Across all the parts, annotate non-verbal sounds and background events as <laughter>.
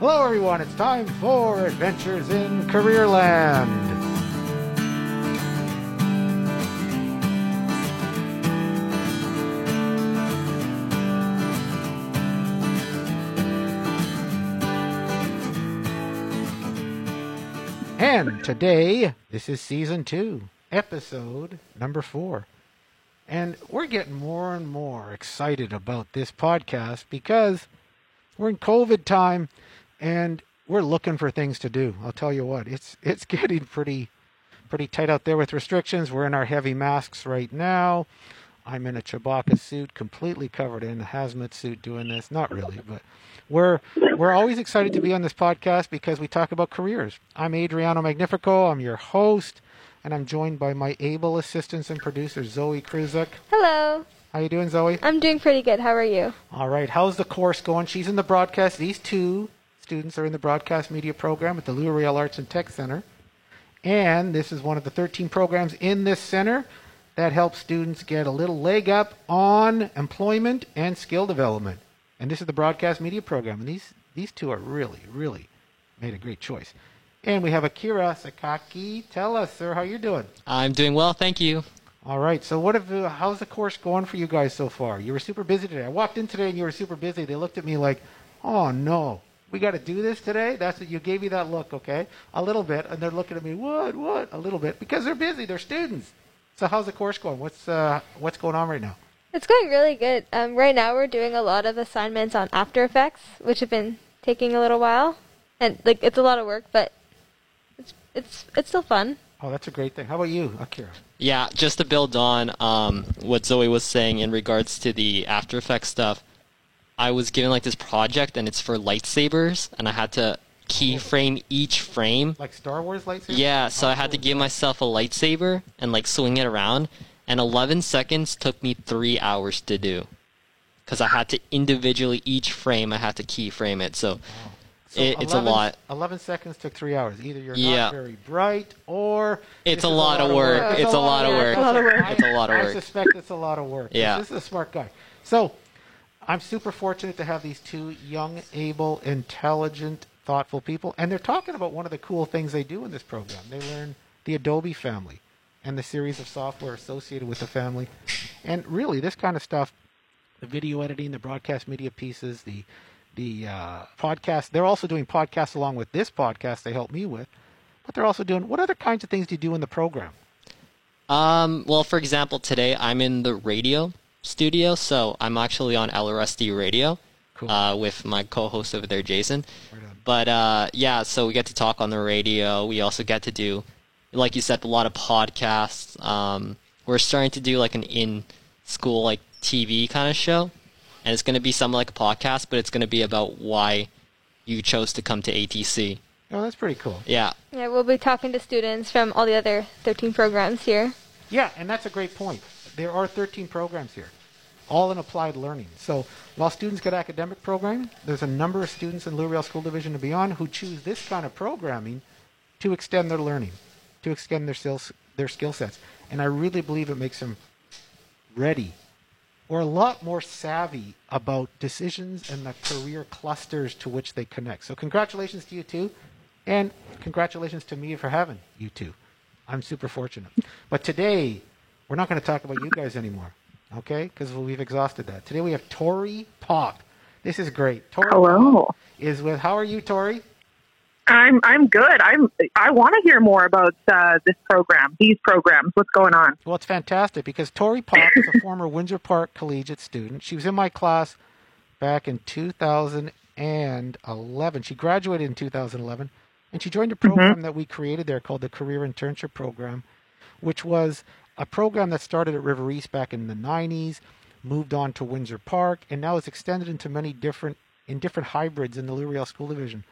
Hello, everyone. It's time for Adventures in Careerland. And today, this is season two, episode number four. And we're getting more and more excited about this podcast because we're in COVID time and we're looking for things to do. I'll tell you what, it's it's <laughs> getting pretty pretty tight out there with restrictions. We're in our heavy masks right now. I'm in a Chewbacca suit, completely covered in a hazmat suit doing this. Not really, but we're we're always excited to be on this podcast because we talk about careers. I'm Adriano Magnifico. I'm your host, and I'm joined by my able assistants and producer Zoe Kruzak. Hello. How you doing, Zoe? I'm doing pretty good. How are you? All right. How's the course going? She's in the broadcast. These two students are in the broadcast media program at the Louis Riel Arts and Tech Center. And this is one of the 13 programs in this center that helps students get a little leg up on employment and skill development. And this is the broadcast media program. And these, these two are really, really made a great choice. And we have Akira Sakaki. Tell us, sir, how you're doing. I'm doing well, thank you. All right. So, what have uh, how's the course going for you guys so far? You were super busy today. I walked in today and you were super busy. They looked at me like, "Oh no, we got to do this today." That's what you gave me that look, okay? A little bit, and they're looking at me, "What? What?" A little bit because they're busy. They're students. So, how's the course going? What's uh, what's going on right now? It's going really good. Um, right now, we're doing a lot of assignments on After Effects, which have been taking a little while, and like it's a lot of work, but it's it's it's still fun. Oh, that's a great thing. How about you, Akira? Yeah, just to build on um, what Zoe was saying in regards to the After Effects stuff, I was given like this project and it's for lightsabers, and I had to keyframe each frame. Like Star Wars lightsaber? Yeah, so I had to give myself a lightsaber and like swing it around, and 11 seconds took me three hours to do, because I had to individually each frame I had to keyframe it. So, So it, it's a lot. 11 seconds took three hours. Either you're Yeah. not very bright or It's this a lot of work. It's a lot of work. It's a lot of work. I- It's a lot of work. I suspect it's a lot of work. Yeah. This is a smart guy. So I'm super fortunate to have these two young, able, intelligent, thoughtful people. And they're talking about one of the cool things they do in this program. They learn the Adobe family and the series of software associated with the family. And really, this kind of stuff the video editing, the broadcast media pieces, the the uh, podcast. They're also doing podcasts along with this podcast they help me with. But they're also doing what other kinds of things do you do in the program? Um, well, for example, today I'm in the radio studio, so I'm actually on LRSD Radio Cool. uh, with my co-host over there, Jason. Right. But uh, yeah, so we get to talk on the radio. We also get to do, like you said, a lot of podcasts. Um, we're starting to do like an in-school like TV kind of show, and it's going to be something like a podcast, but it's going to be about why you chose to come to ATC. Oh, that's pretty cool. Yeah. Yeah, we'll be talking to students from all the other 13 programs here. Yeah, and that's a great point. There are 13 programs here, all in applied learning. So while students get academic programming, there's a number of students in Louis Riel School Division and beyond who choose this kind of programming to extend their learning, to extend their skills, their skill sets. And I really believe it makes them ready or a lot more savvy about decisions and the career clusters to which they connect. So congratulations to you two, and congratulations to me for having you two. I'm super fortunate. But today, we're not going to talk about you guys anymore, okay? Because we've exhausted that. Today we have Tori Pop. This is great. Tori Hello. Pop is with. How are you, Tori? I'm I'm good. I'm I want to hear more about uh, this program, these programs. What's going on? Well, it's fantastic because Tori Pop is a <laughs> former Windsor Park collegiate student. She was in my class back in 2011. She graduated in 2011, and she joined a program that we created there called the Career Internship Program, which was a program that started at River East back in the 90s, moved on to Windsor Park, and now is extended into many different in different hybrids in the Louis School Division.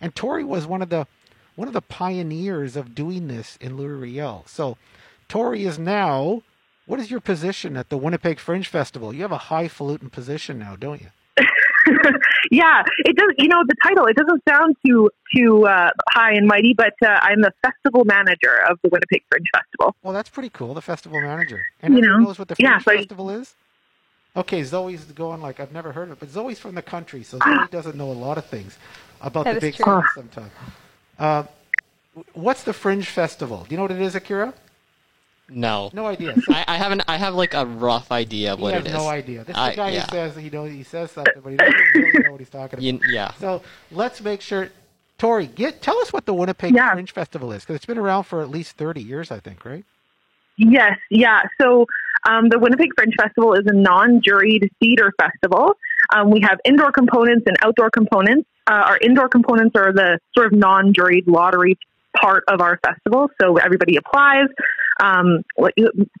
And Tori was one of the one of the pioneers of doing this in Louis So Tori is now what is your position at the Winnipeg Fringe Festival? You have a highfalutin position now, don't you? <laughs> yeah, it does. You know, the title it doesn't sound too too uh, high and mighty, but uh, I'm the festival manager of the Winnipeg Fringe Festival. Well, that's pretty cool. The festival manager, and You know, knows what the yeah, Fringe so I- Festival is. Okay, Zoe's going like I've never heard of it, but Zoe's from the country, so <gasps> Zoe doesn't know a lot of things. about the big true. sometimes. Uh, what's the Fringe Festival? Do you know what it is, Akira? No. No idea. I, I haven't. I have like a rough idea of he what has it is. no idea. This is I- the guy yeah. who says he knows he says something, but he doesn't really know what he's talking about. You- yeah. So let's make sure. Tori, get tell us what the Winnipeg Yeah. Fringe Festival is because it's been around for at least thirty years, I think, right? Yes, yeah. So um, the Winnipeg Fringe Festival is a non-juried theater festival. Um, we have indoor components and outdoor components. Uh, our indoor components are the sort of non-juried lottery part of our festival. So everybody applies. Um,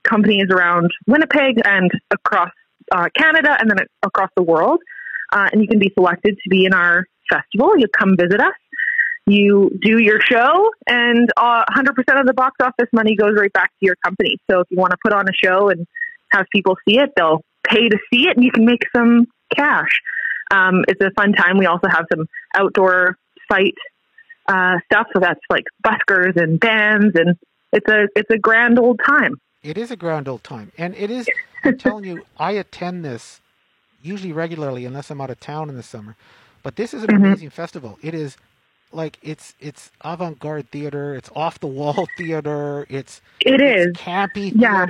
companies around Winnipeg and across uh, Canada, and then across the world, uh, and you can be selected to be in our festival. You come visit us you do your show and uh, 100% of the box office money goes right back to your company. So if you want to put on a show and have people see it, they'll pay to see it and you can make some cash. Um, it's a fun time. We also have some outdoor site uh, stuff. So that's like buskers and bands and it's a, it's a grand old time. It is a grand old time, and it is. <laughs> I'm telling you, I attend this usually regularly, unless I'm out of town in the summer. But this is an Mhm. amazing festival. It is like it's it's avant-garde theater. It's off-the-wall <laughs> theater. It's It is. it's campy Yeah.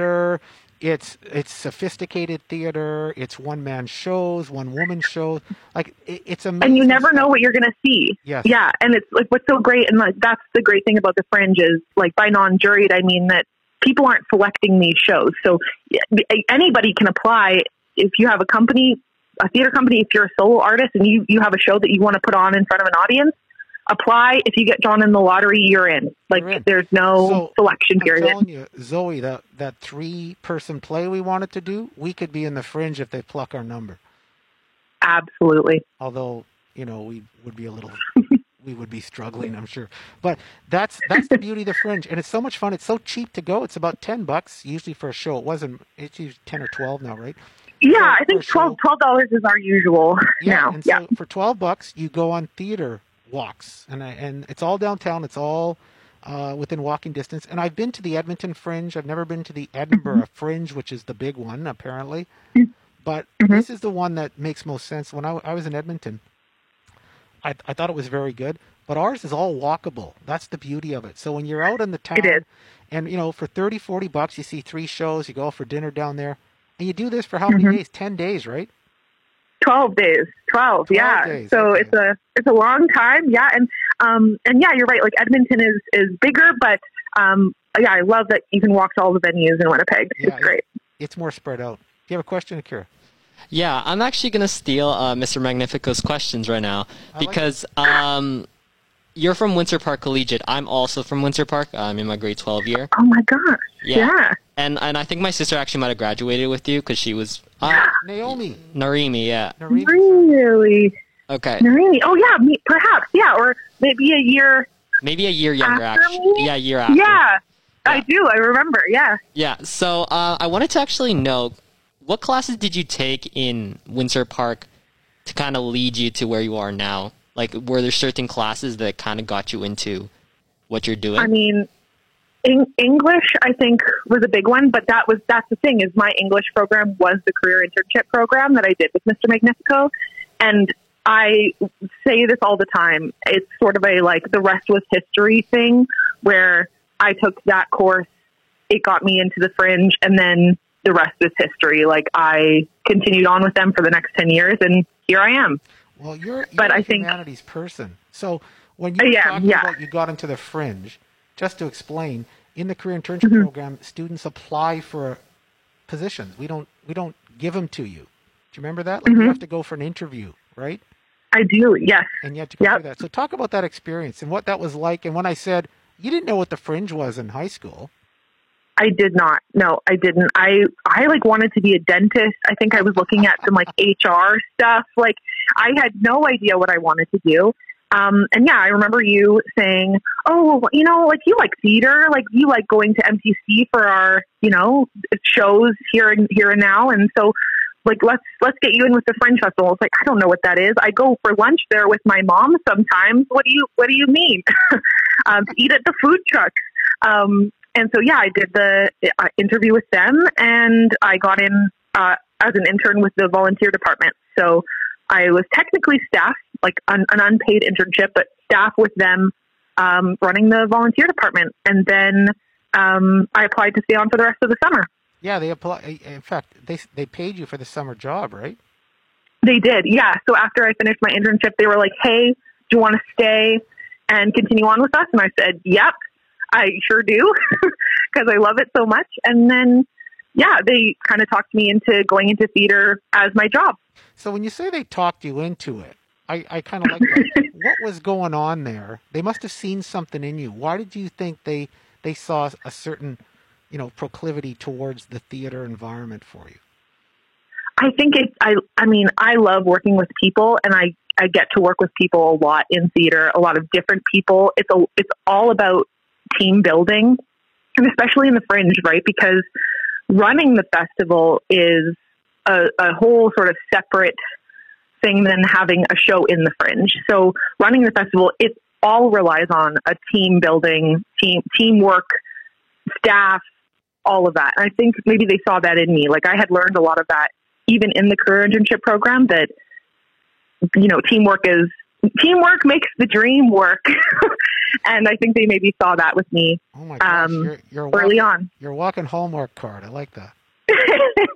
It's it's sophisticated theater. It's one-man shows, one-woman shows. Like it, it's amazing. and you never know what you're going to see. Yes. Yeah, and it's like what's so great, and like that's the great thing about the Fringe is like by non-juried, I mean that people aren't selecting these shows, so anybody can apply. If you have a company, a theater company, if you're a solo artist and you you have a show that you want to put on in front of an audience, apply. If you get drawn in the lottery, you're in. Like in. there's no So, selection I'm telling you, Zoe, that that three-person play we wanted to do, we could be in the Fringe if they pluck our number. Absolutely. although you know we would be a little <laughs> we would be struggling i'm sure but that's that's the beauty of the fringe and it's so much fun it's so cheap to go it's about 10 bucks usually for a show it wasn't it's usually 10 or 12 now right Yeah, For- I think for a show. twelve dollars is our usual now. and yeah. so for 12 bucks you go on theater walks. And I, and it's all downtown. It's all uh, within walking distance. And i've been to the edmonton fringe. I've never been to the edinburgh Mm-hmm. fringe which is the big one apparently. Mm. but Mhm. this is the one that makes most sense. When i, I was in edmonton I, I thought it was very good. But ours is all walkable. That's the beauty of it. So when you're out in the town It is. and you know for 30 40 bucks you see three shows. You go for dinner down there. And you do this for how many Mhm. days? 10 days right Twelve days. Twelve, 12 yeah. days, So okay. it's a it's a long time, yeah. And um and yeah, you're right. Like Edmonton is is bigger, but um yeah, I love that you can walk to all the venues in Winnipeg. Yeah, it's great. it's more spread out. Do you have a question, Akira? Yeah, I'm actually gonna steal uh, Mr. Magnifico's questions right now I like because um, you're from Windsor Park Collegiate. I'm also from Windsor Park. I'm in my grade 12 year, Oh my gosh. Yeah. Yeah. and and I think my sister actually might have graduated with you because she was uh, Naomi. Narimi. Yeah. Narimi. Really? Okay. Really? Oh yeah, me, perhaps. Yeah, or maybe a year. Maybe a year younger, actually. me? Yeah, a year after. Yeah. I do. I remember. Yeah. Yeah. So uh, I wanted to actually know what classes did you take in Windsor Park to kind of lead you to where you are now? Like, were there certain classes that kind of got you into what you're doing? I mean, Eng- English, I think, was a big one. But that was that's the thing is my English program was the career internship program that I did with Mr. Magnifico, and I say this all the time. It's sort of a like the rest was history thing, where I took that course, it got me into the fringe, and then the rest is history. Like I continued on with them for the next ten years, and here I am. Well, you're, you're But a I think- humanities person. So when you were yeah. about you got into the fringe, just to explain, in the career internship Mm-hmm. program, students apply for positions. We don't we don't give them to you. Do you remember that? Like Mm-hmm. you have to go for an interview, right? I do. Yes. And you have to go Yep. through that. So talk about that experience and what that was like. And when I said you didn't know what the fringe was in high school, I did not. No, I didn't. I I like wanted to be a dentist. I think I was looking at some like <laughs> HR stuff. Like I had no idea what I wanted to do. Um, and yeah, I remember you saying, "Oh, you know, like you like theater, like you like going to MTC for our, you know, shows here and here and now." And so, like, let's let's get you in with the Fringe Festival. It's like I don't know what that is. I go for lunch there with my mom sometimes. What do you What do you mean? <laughs> um, eat at the food truck. Um, and so, yeah, I did the uh, interview with them, and I got in uh, as an intern with the volunteer department. So I was technically staff like an, an unpaid internship, but staff with them um, running the volunteer department. And then um, I applied to stay on for the rest of the summer. Yeah, they apply. In fact, they they paid you for the summer job, right? They did, yeah. So after I finished my internship, they were like, "Hey, do you want to stay and continue on with us?" And I said, "Yep, I sure do," <laughs> because I love it so much. And then, yeah, they kind of talked me into going into theater as my job. So when you say they talked you into it, I, I kind of like that. what was going on there? They must have seen something in you. Why did you think they they saw a certain, you know, proclivity towards the theater environment for you? I think it's I I mean, I love working with people and I I get to work with people a lot in theater, a lot of different people. It's a it's all about team building and especially in the fringe, right? Because running the festival is a, a whole sort of separate thing than having a show in the fringe. So running the festival, it all relies on a team building, team teamwork, staff, all of that. And I think maybe they saw that in me. Like I had learned a lot of that even in the career internship program that you know teamwork is teamwork makes the dream work <laughs> and i think they maybe saw that with me Oh my gosh, um, you're, you're early walking, on You're walking Hallmark card. I like that. <laughs>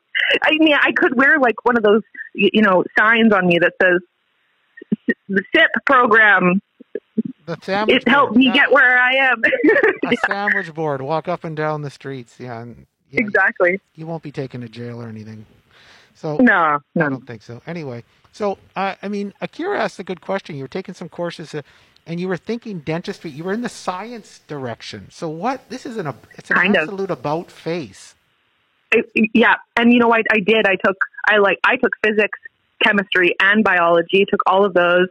i mean i could wear like one of those you know signs on me that says the sip program The sandwich. it helped board. me Yeah, get where i am <laughs> a sandwich board. Walk up and down the streets. Yeah, and yeah, exactly you won't be taken to jail or anything. So no I don't think so. Anyway, so uh, I mean, Akira asked a good question. You were taking some courses, uh, and you were thinking dentistry. You were in the science direction. So what? This is an it's an Kind of. absolute about face. Yeah, and you know, I, I did. I took, I like, I took physics, chemistry, and biology. Took all of those.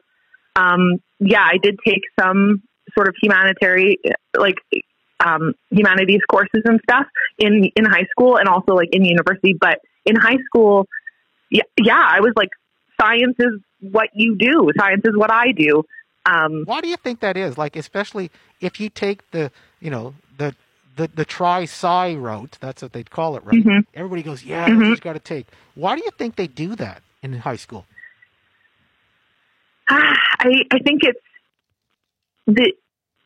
Um, yeah, I did take some sort of humanitarian, like, um, humanities courses and stuff in in high school, and also like in university. But in high school, yeah, yeah, I was like, science is what you do. Science is what I do. Um, Why do you think that is? Like, especially if you take the, you know, the the tri sci route. That's what they'd call it, right? Mhm. Everybody goes, yeah, what you got to take. Why do you think they do that in high school? I I think it's the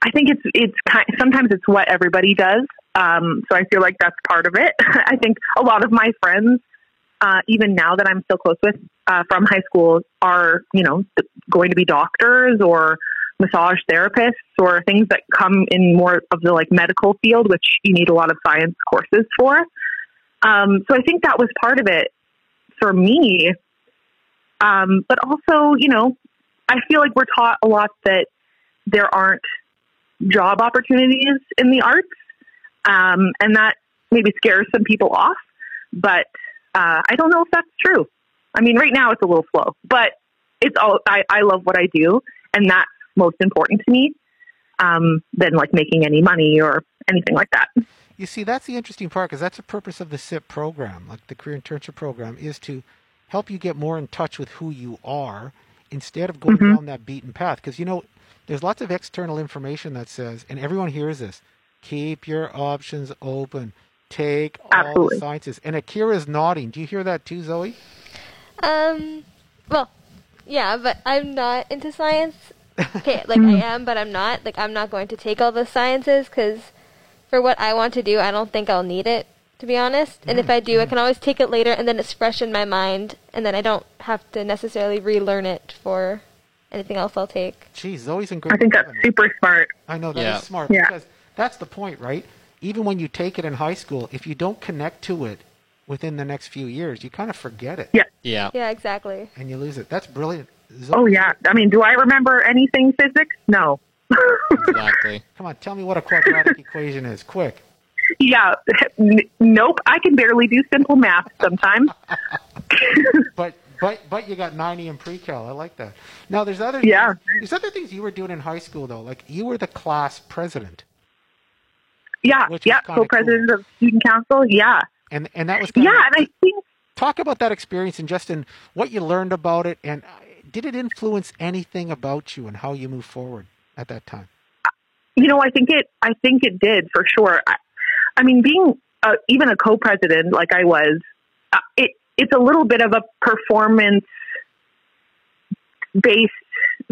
I think it's it's kind sometimes it's what everybody does. Um, so I feel like that's part of it. <laughs> I think a lot of my friends, uh, even now that I'm still close with uh, from high school, are you know going to be doctors or massage therapists or things that come in more of the like medical field, which you need a lot of science courses for. Um, so I think that was part of it for me. Um, but also, you know, I feel like we're taught a lot that there aren't job opportunities in the arts, um, and that maybe scares some people off. But uh, I don't know if that's true. I mean, right now it's a little slow, but it's all. I, I love what I do, and that's most important to me um, than like making any money or anything like that. You see, that's the interesting part because that's the purpose of the SIP program, like the career internship program, is to help you get more in touch with who you are instead of going Mhm. down that beaten path. Because you know, there's lots of external information that says, and everyone hears this: keep your options open, take all the sciences. And Akira's nodding. Do you hear that too, Zoe? Um, well, yeah, but I'm not into science. Okay, like I am, but I'm not. Like I'm not going to take all the sciences because for what I want to do, I don't think I'll need it to be honest. And if I do, I can always take it later, and then it's fresh in my mind, and then I don't have to necessarily relearn it for anything else I'll take. Geez, Zoe's in grade I think that's 11. super smart. I know that is Yeah. smart Yeah. because that's the point, right? Even when you take it in high school, if you don't connect to it within the next few years, you kind of forget it Yeah. Yeah. Yeah, exactly. and you lose it. That's brilliant. Zoe, Oh yeah. I mean, do I remember anything physics? No. Exactly. <laughs> Come on, tell me what a quadratic equation is, quick. yeah. N- nope. I can barely do simple math sometimes. <laughs> But but but you got 90 in pre-cal. I like that. Now there's other Yeah. there's other things you were doing in high school though. Like you were the class president, Yeah. Yeah. kinda Co-president of student council. Yeah. and and that was kind Yeah. of, And I think talk about that experience and Justin, what you learned about it and uh, did it influence anything about you and how you move forward at that time? you know, I think it. I think it did for sure. I, I mean, being uh, even a co-president like I was, uh, it it's a little bit of a performance based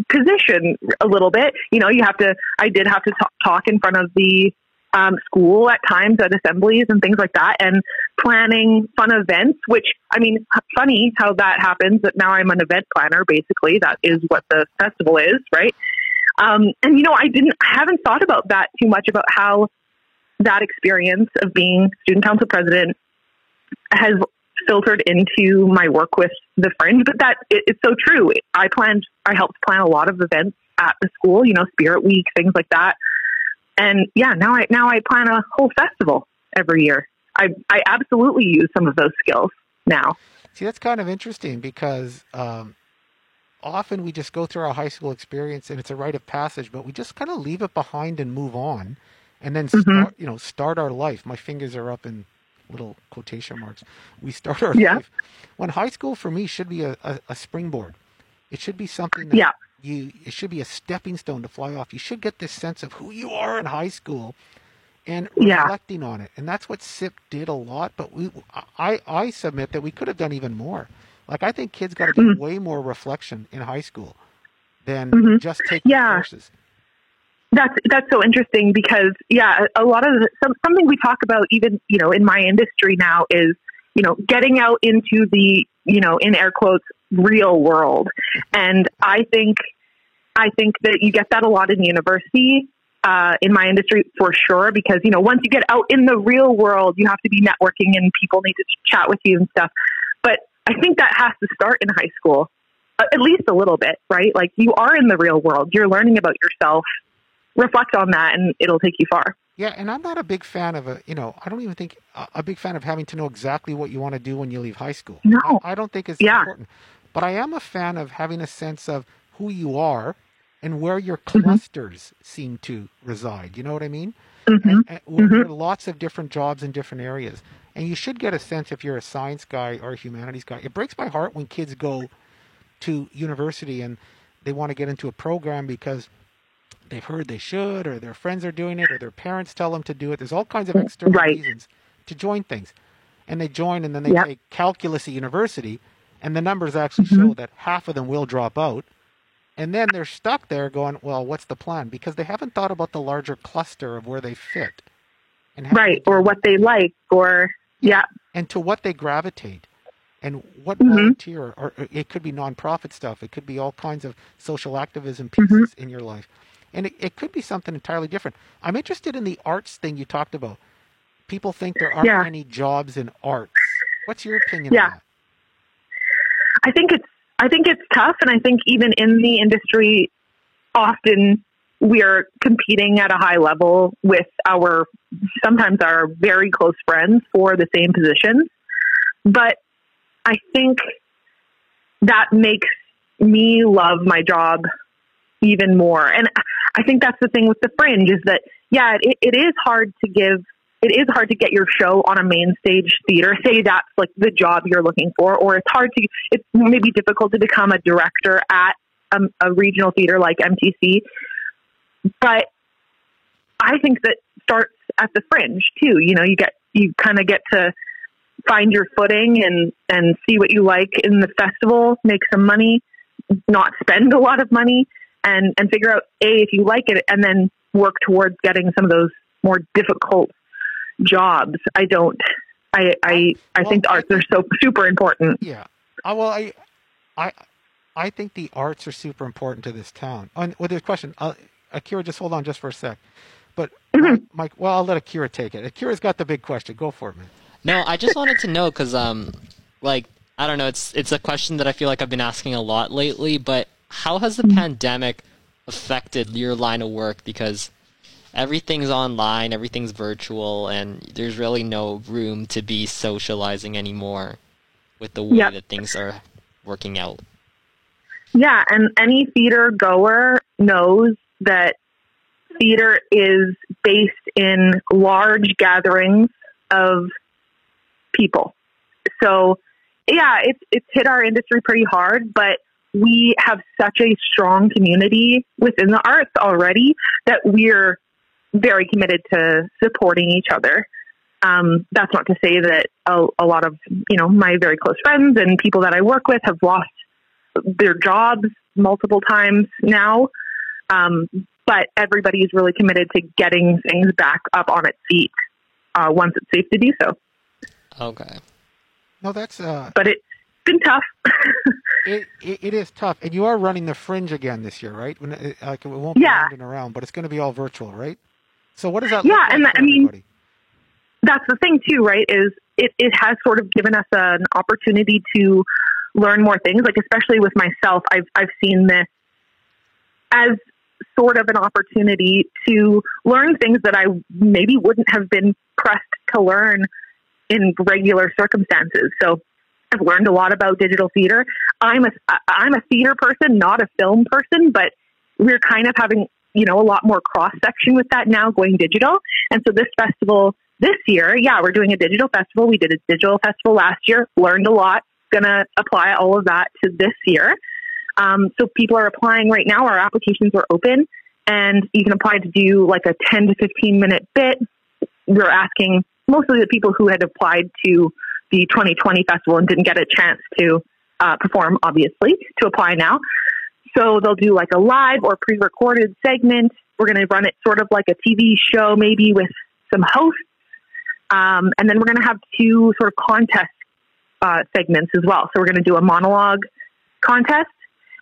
position a little bit. You know, you have to. I did have to talk, talk in front of the um, school at times at assemblies and things like that, and planning fun events. Which I mean, funny how that happens. That now I'm an event planner. Basically, that is what the festival is, right? Um, and you know, I didn't, I haven't thought about that too much about how that experience of being student council president has filtered into my work with the fringe. But that it, it's so true. I planned, I helped plan a lot of events at the school. You know, Spirit Week, things like that. And yeah, now I now I plan a whole festival every year. I I absolutely use some of those skills now. See, that's kind of interesting because um, often we just go through our high school experience and it's a rite of passage, but we just kind of leave it behind and move on, and then Mm-hmm. start, you know start our life. My fingers are up in little quotation marks. We start our Yeah. life. When high school for me should be a, a, a springboard. It should be something that Yeah. You. It should be a stepping stone to fly off. You should get this sense of who you are in high school, and Yeah. reflecting on it. And that's what SIP did a lot. But we, I, I submit that we could have done even more. Like I think kids got to Mm-hmm. do way more reflection in high school than just taking Yeah. courses. That's that's so interesting because yeah, a lot of the, some, something we talk about even you know in my industry now is you know getting out into the you know in air quotes real world, and I think I think that you get that a lot in university. Uh, in my industry, for sure, because you know once you get out in the real world, you have to be networking and people need to chat with you and stuff. But I think that has to start in high school, uh, at least a little bit, right? Like you are in the real world, you're learning about yourself reflect on that and it'll take you far. Yeah, and I'm not a big fan of a, you know, I don't even think a, a big fan of having to know exactly what you want to do when you leave high school. No. I, I don't think it's Yeah. important. But I am a fan of having a sense of who you are and where your Mm-hmm. clusters seem to reside. You know what I mean? Mm-hmm. And, and well, there are lots of different jobs in different areas. And you should get a sense if you're a science guy or a humanities guy. It breaks my heart when kids go to university and they want to get into a program because they've heard they should, or their friends are doing it, or their parents tell them to do it. There's all kinds of external Right. reasons to join things. And they join and then they Yep. take calculus at university, and the numbers actually Mm-hmm. show that half of them will drop out. And then they're stuck there going, well, what's the plan? Because they haven't thought about the larger cluster of where they fit. And Right. they Or what they like or yeah. and to what they gravitate and what Mm-hmm. volunteer or, or it could be nonprofit stuff it could be all kinds of social activism Mm-hmm. pieces in your life and it, it could be something entirely different i'm interested in the arts thing you talked about people think there aren't Yeah. any jobs in arts what's your opinion Yeah. I think it's I think it's tough and I think even in the industry often we are competing at a high level with our sometimes our very close friends for the same positions. But I think that makes me love my job even more. And I think that's the thing with the fringe is that, yeah, it, it is hard to give, it is hard to get your show on a main stage theater. Say that's like the job you're looking for, or it's hard to, it's maybe difficult to become a director at um, a regional theater like MTC. But I think that starts at the fringe too. You know, you get, you kind of get to find your footing and, and see what you like in the festival, make some money, not spend a lot of money and and figure out a if you like it and then work towards getting some of those more difficult jobs i don't i i i Well, think I arts are so super important yeah uh, well i i i think the arts are super important to this town and well there's a question uh, akira just hold on just for a sec but <laughs> Mm-hmm. mike well i'll let akira take it akira's got the big question go for it man No, I just wanted to know because, um, like, I don't know. It's it's a question that I feel like I've been asking a lot lately. But how has the pandemic affected your line of work? Because everything's online, everything's virtual, and there's really no room to be socializing anymore with the way Yep. that things are working out. yeah and any theater goer knows that theater is based in large gatherings of people so yeah it's it's hit our industry pretty hard but we have such a strong community within the arts already that we're very committed to supporting each other. Um, that's not to say that a, a lot of you know my very close friends and people that I work with have lost their jobs multiple times now. Um, but everybody is really committed to getting things back up on its feet uh, once it's safe to do so. Okay. No, that's uh, But it's been tough. <laughs> it, it, it is tough, and you are running the fringe again this year, right? When like it won't be Yeah. round and around, but it's going to be all virtual, right? So what does that? Yeah, look like and for I mean- that's the thing too, right? Is it, it has sort of given us an opportunity to learn more things. Like especially with myself, I've I've seen this as sort of an opportunity to learn things that I maybe wouldn't have been pressed to learn in regular circumstances. So I've learned a lot about digital theater. I'm a I'm a theater person, not a film person, but we're kind of having you know a lot more cross section with that now going digital. And so this festival this year, yeah, we're doing a digital festival. We did a digital festival last year, learned a lot. To apply all of that to this year. Um, so people are applying right now. Our applications are open, and you can apply to do like a 10 to 15 minute bit. We're asking mostly the people who had applied to the 2020 festival and didn't get a chance to uh, perform, obviously, to apply now. So they'll do like a live or pre recorded segment. We're going to run it sort of like a TV show, maybe with some hosts. Um, and then we're going to have two sort of contest uh, segments as well. So we're going to do a monologue contest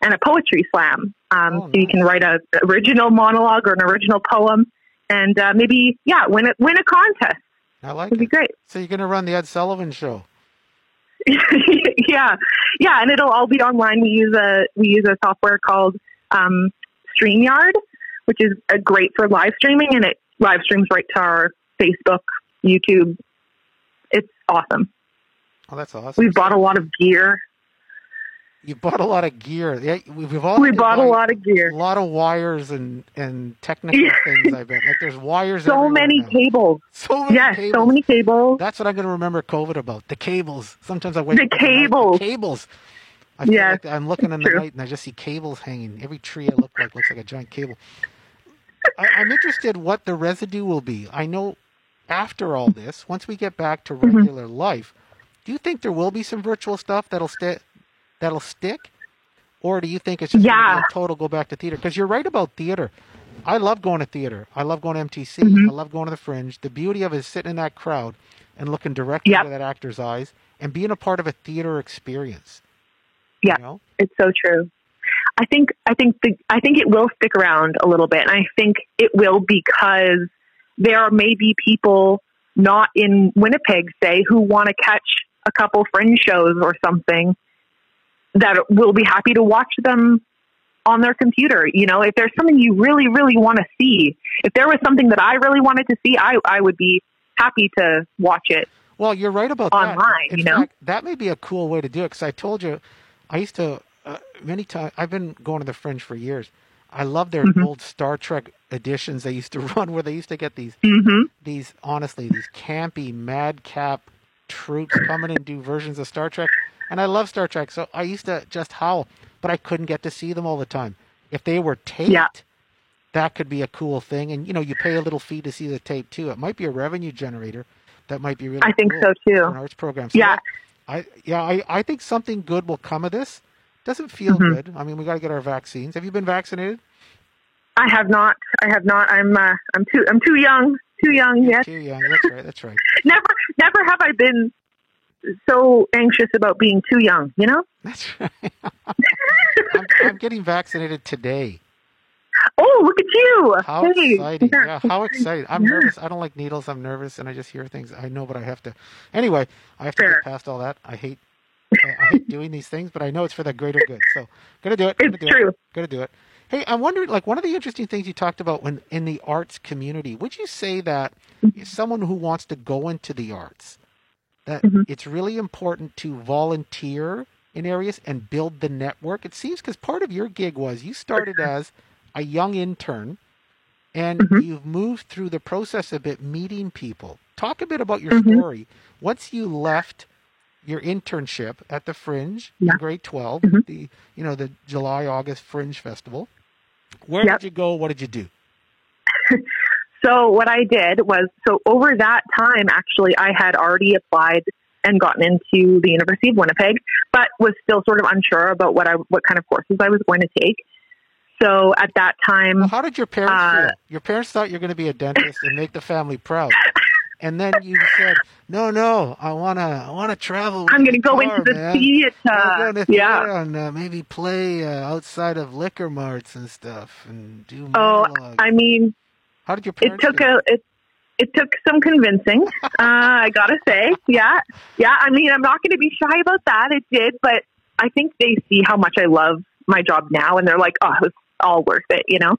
and a poetry slam. Um, Oh, So you can write a original monologue or an original poem, and uh, maybe yeah, win a win a contest. I like It'd be great. So you're going to run the Ed Sullivan show. <laughs> yeah, yeah, and it'll all be online. We use a we use a software called um, Streamyard, which is uh, great for live streaming, and it live streams right to our Facebook, YouTube. It's awesome. Oh, that's awesome. We've bought a lot of gear. You bought a lot of gear. Yeah, we've all We bought a lot of gear. a lot of wires and and technical things. I bet like there's wires. So many now. cables. So many Yes, cables. so many cables. That's what I'm going to remember COVID about. The cables. Sometimes I wake The up in night, cables. The cables. I feel Yes, like I'm looking in the true. night and I just see cables hanging. Every tree I look like looks like a giant cable. I, I'm interested what the residue will be. I know after all this, once we get back to Mm-hmm. regular life, do you think there will be some virtual stuff that'll stick? That'll stick, or do you think it's just Yeah. total go back to theater? Because you're right about theater. I love going to theater. I love going to MTC. Mm-hmm. I love going to the Fringe. The beauty of it is sitting in that crowd and looking directly Yep. into that actor's eyes and being a part of a theater experience. Yeah. You know? It's so true. I think I think the, I think it will stick around a little bit, and I think it will because there may be people not in Winnipeg, say, who want to catch a couple fringe shows or something that will be happy to watch them on their computer. You know, if there's something you really, really want to see, if there was something that I really wanted to see, I I would be happy to watch it. Well, you're right about that. Online, In you know? fact, that may be a cool way to do it because I told you, I used to uh, many times. I've been going to the Fringe for years. I love their Mm-hmm. old Star Trek editions they used to <laughs> run, where they used to get these hmm these honestly these campy madcap troops coming and do versions of Star Trek. And I love Star Trek, so I used to just howl, but I couldn't get to see them all the time. If they were taped, Yeah. that could be a cool thing. And you know, you pay a little fee to see the tape too. It might be a revenue generator. That might be really. I think cool so too. An arts program. So Yeah. I yeah I, I think something good will come of this. Doesn't feel Mhm. good. I mean, we got to get our vaccines. Have you been vaccinated? I have not. I have not. I'm. Uh, I'm too. I'm too young. Too young yet. Too young. That's right. That's right. <laughs> Never. Never have I been so anxious about being too young. You know. That's right. <laughs> I'm, I'm getting vaccinated today. Oh, look at you! How Hey, exciting! yeah. How exciting! I'm Yeah. nervous. I don't like needles. I'm nervous, and I just hear things. I know, but I have to. Anyway, I have to Fair. get past all that. I hate. I I hate doing these things, but I know it's for the greater good. So, gonna do it. Gonna It's do true. It. Gonna do it. Hey, I'm wondering, like, one of the interesting things you talked about when in the arts community. Would you say that Mm-hmm. someone who wants to go into the arts, that Mhm. it's really important to volunteer in areas and build the network? It seems because part of your gig was you started as a young intern and Mhm. you've moved through the process a bit meeting people. Talk a bit about your Mhm. story. Once you left your internship at the Fringe Yeah. in grade 12, Mhm. the you know the July August Fringe Festival, where Yep. did you go? What did you do? <laughs> So what I did was, so over that time, actually, I had already applied and gotten into the University of Winnipeg, but was still sort of unsure about what I what kind of courses I was going to take. So at that time, Well, how did your parents Uh, feel? Your parents thought you're going to be a dentist and make the family proud. And then you said, "No, no, I wanna, I wanna travel. I'm going to go car, into the man. theater. I'm going to yeah. and uh, maybe play uh, outside of liquor marts and stuff and do Oh, monologues." I mean, how did your it took a it it took some convincing. <laughs> uh, I gotta say, yeah, yeah. I mean, I'm not going to be shy about that. It did, but I think they see how much I love my job now, and they're like, "Oh, it's all worth it," you know.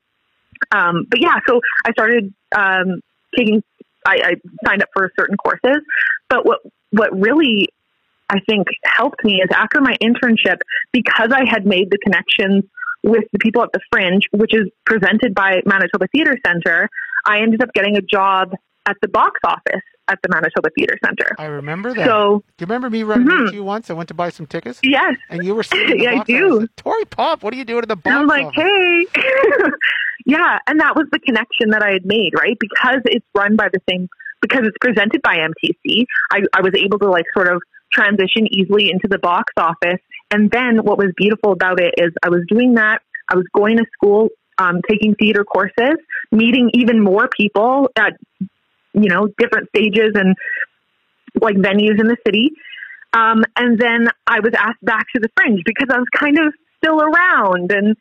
Um, but yeah, so I started um, taking. I, I signed up for certain courses, but what what really I think helped me is after my internship, because I had made the connections with the people at the Fringe, which is presented by Manitoba Theatre Center, I ended up getting a job at the box office at the Manitoba Theatre Center. I remember that. So do you remember me running Mhm. into you once? I went to buy some tickets, yes, and you were <laughs> sitting in the Yeah, I do. office. Tori Pop, what are you doing at the box and I'm like, office? hey, <laughs> yeah, and that was the connection that I had made, right? Because it's run by the same, because it's presented by MTC. I, I was able to like sort of transition easily into the box office. And then what was beautiful about it is I was doing that. I was going to school, um, taking theater courses, meeting even more people at, you know, different stages and like venues in the city. Um, and then I was asked back to the fringe because I was kind of still around and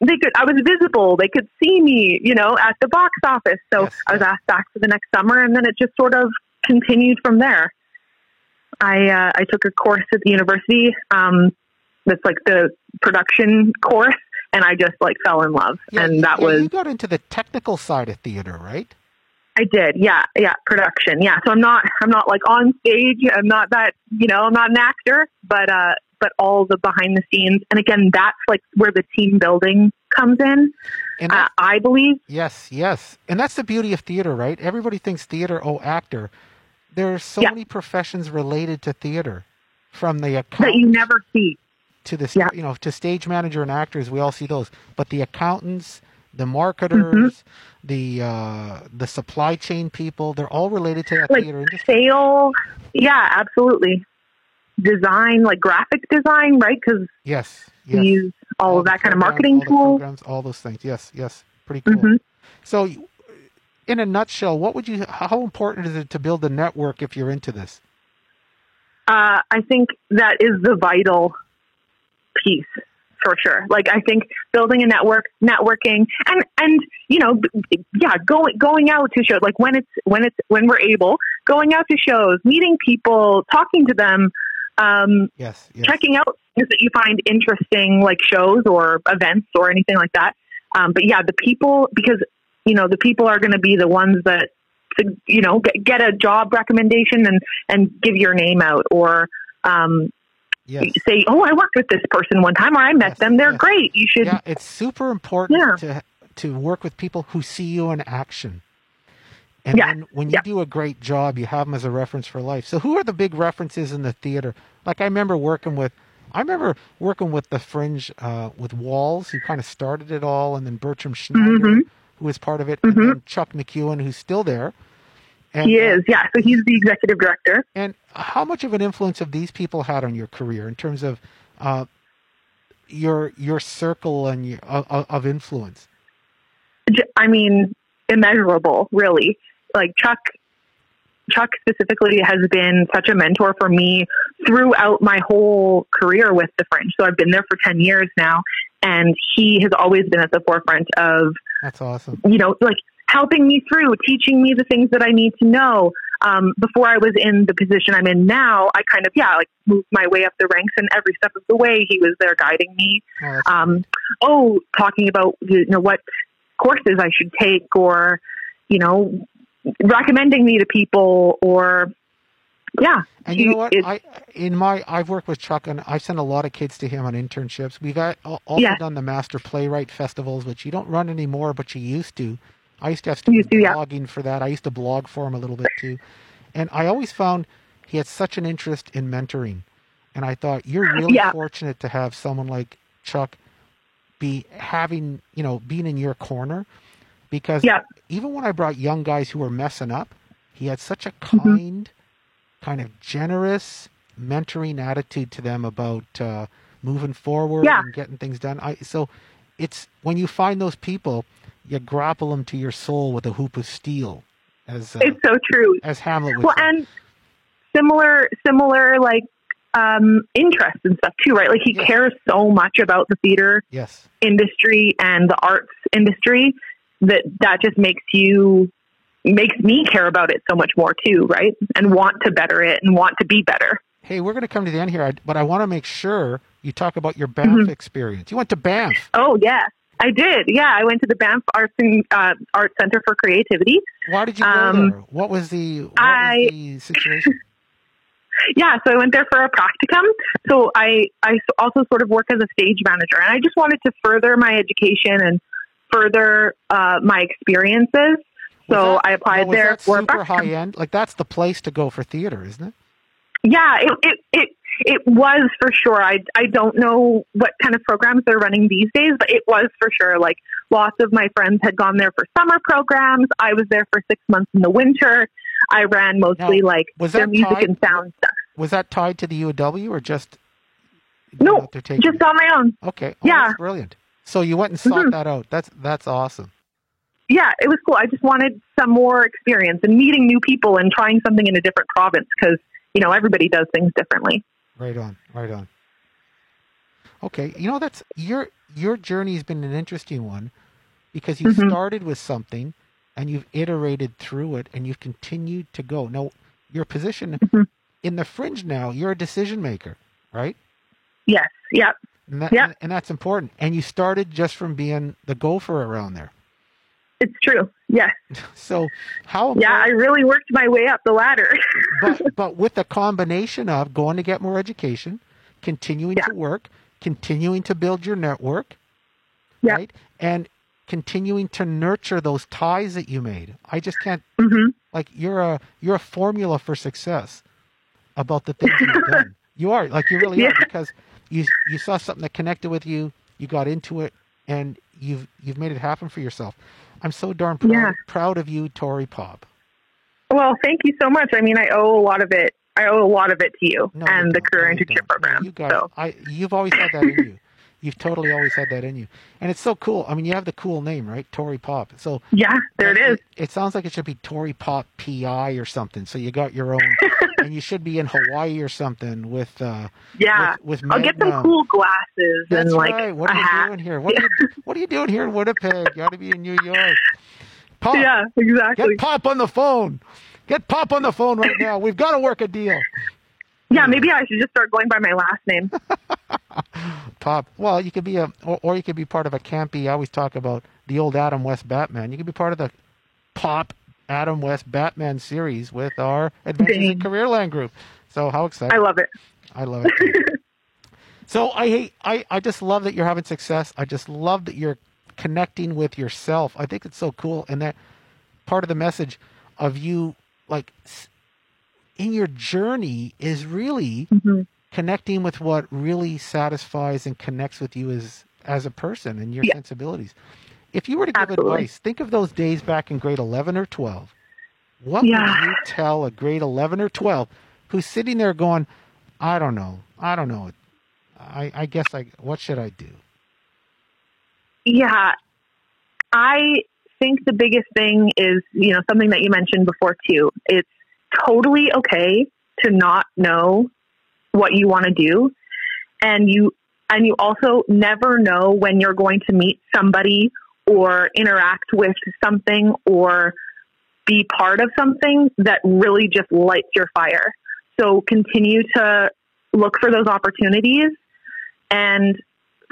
they could, I was visible. They could see me, you know, at the box office. So Yes, I was asked back for the next summer and then it just sort of continued from there. I, uh, I took a course at the university, um, that's like the production course and I just like fell in love. Yeah, and that yeah, was, you got into the technical side of theater, right? I did, yeah, yeah, production, yeah. So I'm not, I'm not like on stage. I'm not that, you know, I'm not an actor, but, uh, but all the behind the scenes, and again, that's like where the team building comes in. And Uh, I believe, Yes, yes. And that's the beauty of theater, right? Everybody thinks theater, oh, actor. There's so Yeah. many professions related to theater, from the that you never see. to the Yeah. you know to stage manager and actors. We all see those, but the accountants, the marketers, Mm-hmm. the uh, the supply chain people, they're all related to that Like theater industry. sales, yeah, absolutely. Design, like graphic design, right? Because Yes, we yes. use all, of that kind of programs, marketing all tools. programs, all those things. Yes, yes. Pretty cool. Mhm. So, in a nutshell, what would you? How important is it to build a network if you're into this? uh, I think that is the vital piece for sure. Like I think building a network, networking, and and you know, yeah, going going out to shows like when it's when it's when we're able, going out to shows, meeting people, talking to them, um, Yes, yes. checking out things that you find interesting, like shows or events or anything like that. Um, but yeah, the people because you know the people are going to be the ones that to, you know get, get a job recommendation and and give your name out or um, yes. say, oh, I worked with this person one time or I met Yes, them. They're yes. great. You should. Yeah, it's super important Yeah. to to work with people who see you in action. And Yeah, then when you yeah. do a great job, you have them as a reference for life. So who are the big references in the theater? Like I remember working with, I remember working with the Fringe uh, with Walls, who kind of started it all, and then Bertram Schneider, Mhm. Who was part of it, and Mhm. then Chuck McEwen, who's still there. And, He uh, is, yeah. So he's the executive director. and how much of an influence have these people had on your career in terms of uh, your your circle and your, of, of influence? I mean, immeasurable, really. Like Chuck, Chuck specifically has been such a mentor for me throughout my whole career with the Fringe. So I've been there for 10 years now, and he has always been at the forefront of, That's awesome. you know, like helping me through, teaching me the things that I need to know. Um, before I was in the position I'm in now, I kind of, yeah, like moved my way up the ranks, and every step of the way, he was there guiding me Oh, um, oh, talking about you know what courses I should take, or you know, recommending me to people, or yeah. And you know what? I in my I've worked with Chuck, and I've sent a lot of kids to him on internships. We've got, al- also Yeah. done the Master Playwright festivals, which you don't run anymore, but you used to. I used to have students to, yeah. blogging for that. I used to blog for him a little bit too, and I always found he had such an interest in mentoring, and I thought you're really Yeah. fortunate to have someone like Chuck be having you know being in your corner, because Yeah. even when I brought young guys who were messing up, he had such a Mm-hmm. Kind of generous mentoring attitude to them about uh, moving forward Yeah. and getting things done. I so it's when you find those people, you grapple them to your soul with a hoop of steel, as uh, It's so true. as Hamlet Well, say. and similar, similar like um, interests and stuff too, right? Like he Yeah. cares so much about the theater yes, industry and the arts industry that that just makes you makes me care about it so much more too, right? And want to better it and want to be better. hey, we're going to come to the end here, but I want to make sure you talk about your Banff Mm-hmm. experience. You went to Banff. Oh yeah, I did. Yeah, I went to the Banff Arts and uh, Art Center for Creativity. Why did you go Um, there? What was the what I- was the situation? <laughs> Yeah, so I went there for a practicum. So I I also sort of work as a stage manager, and I just wanted to further my education and further uh, my experiences. So that- I applied there for super high end. Like that's the place to go for theater, isn't it? Yeah, it, it it it was for sure. I I don't know what kind of programs they're running these days, but it was for sure. Like lots of my friends had gone there for summer programs. I was there for six months in the winter. I ran mostly Now, like was their music tied- and sound stuff. Was that tied to the UW or just No, out there taking Just on my own. okay? Oh, yeah. brilliant. So you went and sought Mhm. that out. That's that's awesome. Yeah, it was cool. I just wanted some more experience and meeting new people and trying something in a different province because you know everybody does things differently. Right on, right on. Okay, you know that's your your journey has been an interesting one because you Mhm. started with something and you've iterated through it and you've continued to go. Now, your position Mhm. in the fringe now, you're a decision maker, right? Yes. Yeah. And, that, Yeah. and, and that's important. And you started just from being the gopher around there. It's true. Yes. So how Yeah. I really worked my way up the ladder. <laughs> but but with a combination of going to get more education, continuing Yeah. to work, continuing to build your network, Yeah. right, and continuing to nurture those ties that you made. I just can't hmm like you're a you're a formula for success about the things you've <laughs> done. You are like you really are because you you saw something that connected with you, you got into it, and you've you've made it happen for yourself. I'm so darn proud Yeah. proud of you, Tori Pop. Well, thank you so much. I mean, I owe a lot of it. I owe a lot of it to you No, and the career internship program. you got so. I you've always had that in you. <laughs> You've totally always had that in you, and it's so cool. I mean, you have the cool name, right? Tori Pop. So yeah, there it is. It, sounds like it should be Tori Pop PI or something. So you got your own, <laughs> and you should be in Hawaii or something with. uh Yeah. with, with I'll get some cool glasses That's and like right. What a are you hat. doing here? What are you <laughs> What are you doing here in Winnipeg? You ought to be in New York. Pop, Yeah, exactly. get Pop on the phone. Get Pop on the phone right now. We've got to work a deal. Yeah, maybe I should just start going by my last name. <laughs> Pop. Well, you could be a, or, or you could be part of a campy. I always talk about the old Adam West Batman. You could be part of the Pop Adam West Batman series with our Adventures in Dang. Careerland group. So how exciting! I love it. I love it. <laughs> so I hate. I I just love that you're having success. I just love that you're connecting with yourself. I think it's so cool, and that part of the message of you, like in your journey, is really Mhm. Connecting with what really satisfies and connects with you as as a person and your Yeah. sensibilities. If you were to give Absolutely. advice, think of those days back in grade 11 or 12. What Yeah. would you tell a grade 11 or 12 who's sitting there going, I don't know, I don't know. I, I guess I, what should I do? Yeah. I think the biggest thing is, you know, something that you mentioned before too. It's totally okay to not know what you want to do. And you and you also never know when you're going to meet somebody or interact with something or be part of something that really just lights your fire. So continue to look for those opportunities and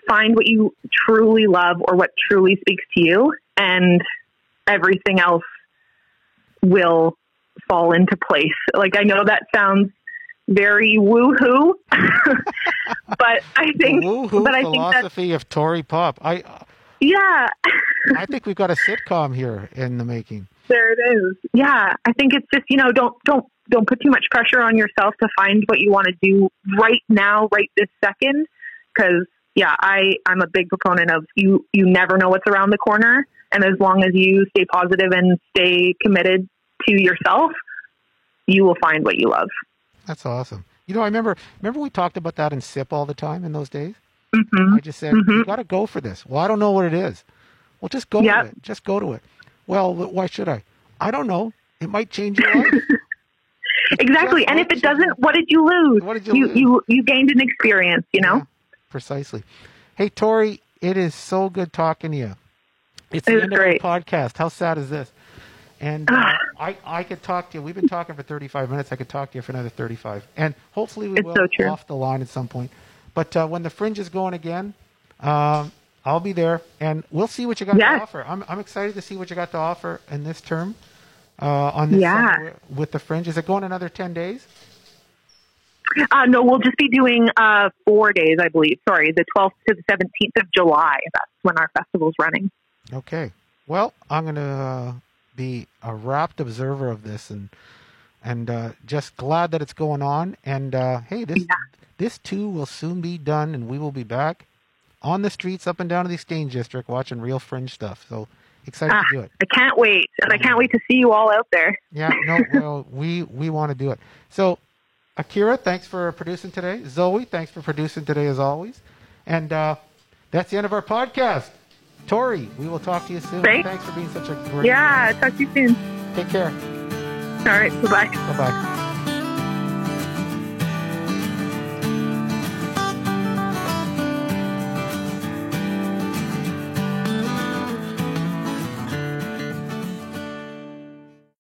find what you truly love or what truly speaks to you and everything else will fall into place. Like I know that sounds very woohoo, <laughs> but I think Woohoo but I think philosophy of Tori Pop. I, yeah, I think we've got a sitcom here in the making. there it is. Yeah, I think it's just, you know, don't don't don't put too much pressure on yourself to find what you want to do right now, right this second cuz yeah, I I'm a big proponent of you you never know what's around the corner and as long as you stay positive and stay committed to yourself, you will find what you love. That's awesome. You know, I remember remember we talked about that in SIP all the time in those days. hmm I just said you got to go for this. Well, I don't know what it is. Well, just go Yep. to it. Just go to it. Well, why should I? I don't know. It might change your life. <laughs> Exactly. And if it doesn't, what did you lose? What did you you, lose? you you gained an experience. You know. Yeah, precisely. Hey, Tori, it is so good talking to you. It's It the end great. of our podcast. How sad is this? And <sighs> uh, I, I could talk to you. We've been talking for 35 minutes. I could talk to you for another 35. And hopefully we It's will so off the line at some point. But uh, when the fringe is going again, um, I'll be there, and we'll see what you got Yes. to offer. I'm, I'm excited to see what you got to offer in this term uh, on this Yeah. with the fringe. Is it going another 10 days? Uh, no, we'll just be doing uh, four days, I believe. Sorry, the 12th to the 17th of July. That's when our festival's running. Okay. Well, I'm going to uh, be a rapt observer of this and and uh, just glad that it's going on. And uh, hey, this Yeah. this too will soon be done, and we will be back on the streets up and down to the Exchange District watching real fringe stuff. So excited Ah, to do it. I can't wait, and I can't wait to see you all out there. Yeah. No. <laughs> well, we we want to do it. So, Akira, thanks for producing today. Zoe, thanks for producing today as always. And uh, that's the end of our podcast. Tori, we will talk to you soon. Thanks. Thanks for being such a great. Yeah, talk to you soon. Take care. All right, bye bye. Bye bye.